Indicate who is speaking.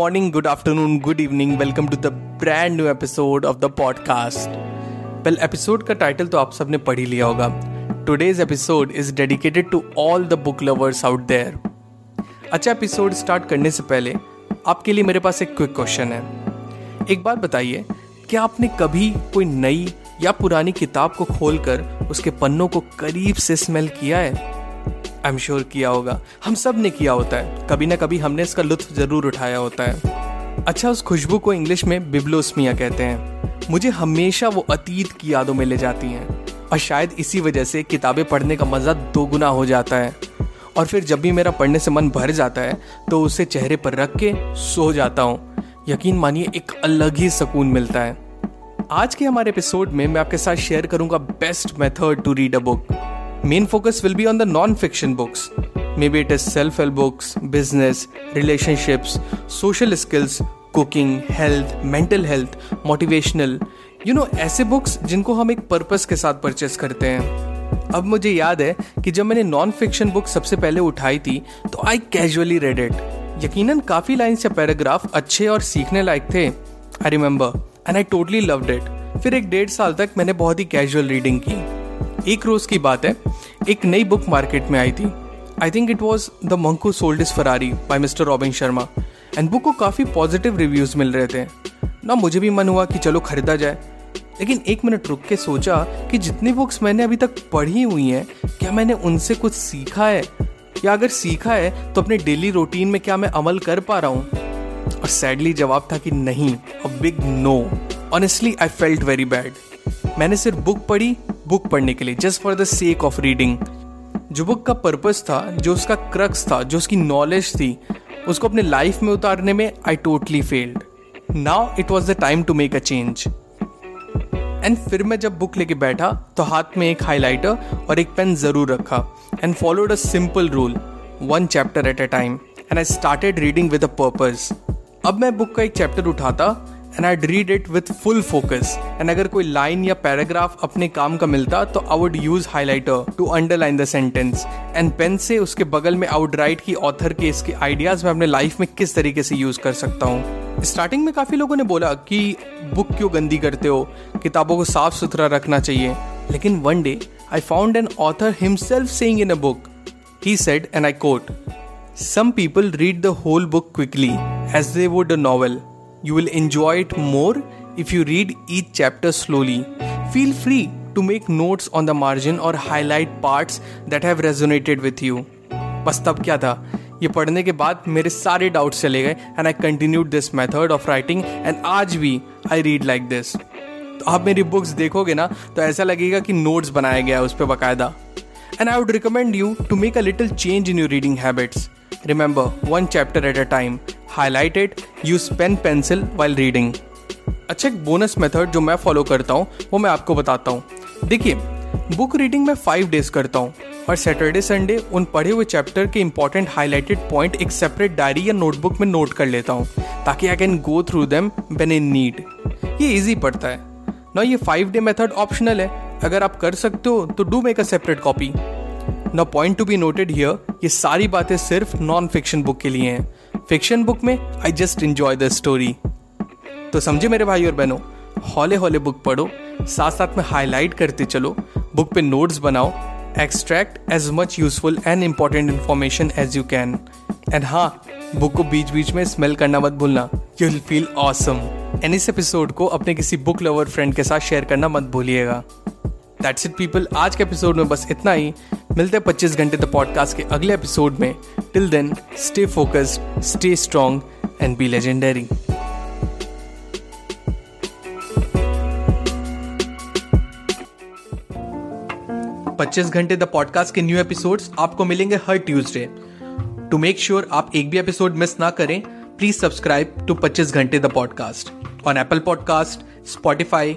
Speaker 1: morning, good afternoon, good evening. Welcome to the brand new episode of the podcast. Well, episode का title तो आप सबने पढ़ ही लिया होगा today's episode is dedicated to all the book lovers out there अच्छा episode start करने से पहले आपके लिए मेरे पास एक क्विक क्वेश्चन है एक बात बताइए क्या आपने कभी कोई नई या पुरानी किताब को खोलकर उसके पन्नों को करीब से स्मेल किया है आई एम श्योर किया होगा। हम सबने किया होता है। कभी ना कभी हमने इसका लुत्फ ज़रूर उठाया होता है। अच्छा उस खुशबू को इंग्लिश में बिब्लोस्मिया कहते हैं। मुझे हमेशा वो अतीत की यादों में ले जाती हैं। और शायद इसी वजह से किताबें पढ़ने का मज़ा दोगुना हो जाता है। और फिर जब भी मेरा पढ़ने से मन भर जाता है तो उसे चेहरे पर रख के सो जाता हूँ। यकीन मानिए, एक अलग ही सुकून मिलता है। आज के हमारे एपिसोड में मैं आपके साथ शेयर करूँगा best method to read a book. Main focus will be on the non-fiction books. Maybe it is self-help books, business, relationships, social skills cooking health mental health motivational you know ऐसे books जिनको हम एक purpose के साथ purchase करते हैं। अब मुझे याद है कि जब मैंने नॉन फिक्शन बुक सबसे पहले उठाई थी तो आई कैजुअली रेड इट यकीनन काफ़ी लाइन्स या पैराग्राफ अच्छे और सीखने लायक थे। I remember and I totally loved it फिर एक डेढ़ साल तक मैंने बहुत ही कैजुअल रीडिंग की। एक रोज की बात है। एक नई बुक मार्केट में आई थी। I think it was the monk who sold his Ferrari by mister Robin Sharma and book को काफ़ी पॉजिटिव रिव्यूज़ मिल रहे थे। ना मुझे भी मन हुआ कि चलो खरीदा जाए। लेकिन एक मिनट रुक के सोचा कि जितनी बुक्स मैंने अभी तक पढ़ी हुई हैं, क्या मैंने उनसे कुछ सीखा है? या अगर सीखा है तो अपने डेली रूटीन में क्या मैं अमल कर पा रहा हूँ? और सैडली जवाब था कि नहीं a big no honestly I felt very bad मैंने सिर्फ़ बुक पढ़ी बुक पढ़ने के लिए just for the sake of reading जो बुक का पर्पस था, जो उसका क्रक्स था, जो उसकी नॉलेज थी, उसको अपने लाइफ में उतारने में I totally failed now it was the time to make a change and फिर मैं जब बुक लेके बैठा तो हाथ में एक हाईलाइटर और एक पेन ज़रूर रखा and followed a simple rule one chapter at a time and I started reading with a purpose अब मैं बुक का एक चैप्टर उठाता and I read it with full focus and अगर कोई लाइन या पैराग्राफ अपने काम का मिलता तो I would use highlighter to underline the sentence and pen से उसके बगल में आउट राइट की ऑथर के इसके आइडियाज़ मैं अपने लाइफ में किस तरीके से यूज़ कर सकता हूँ। स्टार्टिंग में काफ़ी लोगों ने बोला कि बुक क्यों गंदी करते हो? किताबों को साफ़ सुथरा रखना चाहिए। लेकिन one day I found an author himself saying in a book he said and I quote Some people read the whole book quickly, as they would a novel. You will enjoy it more if you read each chapter slowly. Feel free to make notes on the margin or highlight parts that have resonated with you. बस तब क्या था ये पढ़ने के बाद मेरे सारे डाउट्स चले गए and I continued this method of writing and आज भी आई रीड लाइक दिस तो आप मेरी बुक्स देखोगे ना तो ऐसा लगेगा कि नोट्स बनाया गया है उस पर बाकायदा and I would recommend you to make a little change in your reading habits remember one chapter at a time highlight it use pen pencil while reading अच्छा एक बोनस मेथड जो मैं फॉलो करता हूँ, वो मैं आपको बताता हूँ। देखिए बुक रीडिंग में फाइव डेज़ करता हूँ, और सैटरडे संडे उन पढ़े हुए चैप्टर के इंपॉर्टेंट हाईलाइटेड पॉइंट एक सेपरेट डायरी या नोटबुक में नोट कर लेता हूँ, ताकि I can go through them when in need ये इजी पड़ता है। ना ये फाइव डे मेथड ऑप्शनल है। अगर आप कर सकते हो तो do make a separate copy ना point to be noted here ये सारी बातें सिर्फ़ नॉन फिक्शन बुक के लिए हैं। फिक्शन बुक में I just enjoy the story तो समझे मेरे भाई और बहनों हौले हौले बुक पढ़ो साथ साथ में हाईलाइट करते चलो बुक पे नोट्स बनाओ extract as much useful and important information as you can and हाँ बुक को बीच बीच में स्मेल करना मत भूलना you will feel awesome and इस एपिसोड को अपने किसी बुक लवर फ्रेंड के साथ शेयर करना मत भूलिएगा। दैट्स इट पीपल आज के एपिसोड में बस इतना ही। मिलते हैं 25 घंटे द पॉडकास्ट के अगले एपिसोड में। Till then stay focused stay strong and be legendary पच्चीस घंटे द पॉडकास्ट के न्यू एपिसोड्स आपको मिलेंगे हर ट्यूसडे टू मेक श्योर आप एक भी एपिसोड मिस ना करें please subscribe to 25 Ghante the podcast on Apple Podcast Spotify